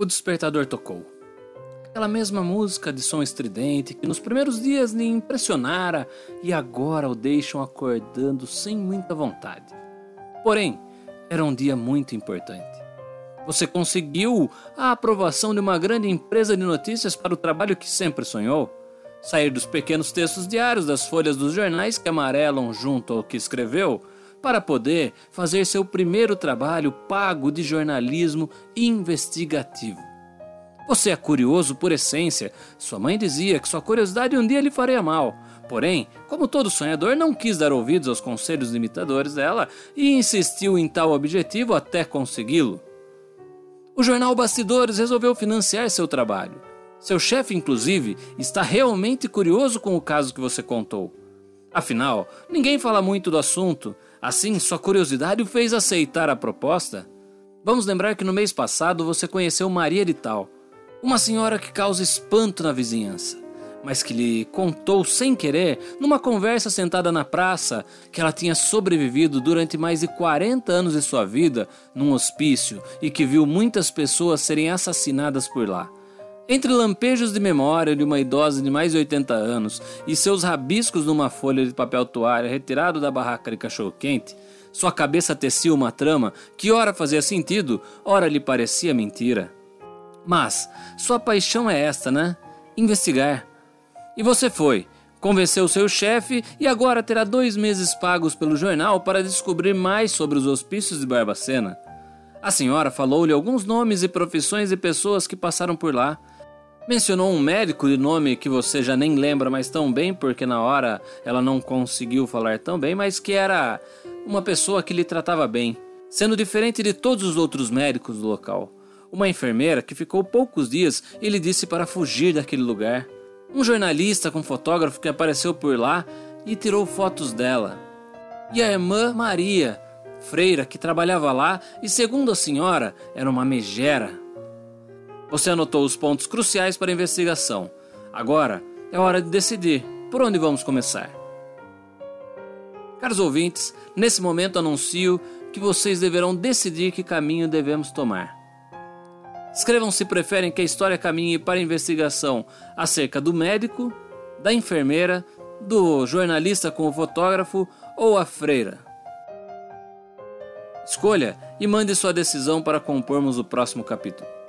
O despertador tocou. Aquela mesma música de som estridente que nos primeiros dias lhe impressionara e agora o deixam acordando sem muita vontade. Porém, era um dia muito importante. Você conseguiu a aprovação de uma grande empresa de notícias para o trabalho que sempre sonhou? Sair dos pequenos textos diários das folhas dos jornais que amarelam junto ao que escreveu para poder fazer seu primeiro trabalho pago de jornalismo investigativo. Você é curioso por essência. Sua mãe dizia que sua curiosidade um dia lhe faria mal. Porém, como todo sonhador, não quis dar ouvidos aos conselhos limitadores dela e insistiu em tal objetivo até consegui-lo. O jornal Bastidores resolveu financiar seu trabalho. Seu chefe, inclusive, está realmente curioso com o caso que você contou. Afinal, ninguém fala muito do assunto, assim sua curiosidade o fez aceitar a proposta. Vamos lembrar que no mês passado você conheceu Maria de Tal, uma senhora que causa espanto na vizinhança, mas que lhe contou sem querer, numa conversa sentada na praça, que ela tinha sobrevivido durante mais de 40 anos de sua vida num hospício e que viu muitas pessoas serem assassinadas por lá. Entre lampejos de memória de uma idosa de mais de 80 anos e seus rabiscos numa folha de papel toalha retirado da barraca de cachorro-quente, sua cabeça tecia uma trama que ora fazia sentido, ora lhe parecia mentira. Mas sua paixão é esta, né? Investigar. E você foi, convenceu seu chefe e agora terá dois meses pagos pelo jornal para descobrir mais sobre os hospícios de Barbacena. A senhora falou-lhe alguns nomes e profissões de pessoas que passaram por lá Mencionou um médico de nome que você já nem lembra mais tão bem, porque na hora ela não conseguiu falar tão bem, mas que era uma pessoa que lhe tratava bem, sendo diferente de todos os outros médicos do local. Uma enfermeira que ficou poucos dias e lhe disse para fugir daquele lugar. Um jornalista com fotógrafo que apareceu por lá e tirou fotos dela. E a irmã Maria, freira que trabalhava lá e, segundo a senhora, era uma megera. Você anotou os pontos cruciais para a investigação. Agora é hora de decidir por onde vamos começar. Caros ouvintes, nesse momento anuncio que vocês deverão decidir que caminho devemos tomar. Escrevam se preferem que a história caminhe para a investigação acerca do médico, da enfermeira, do jornalista com o fotógrafo ou a freira. Escolha e mande sua decisão para compormos o próximo capítulo.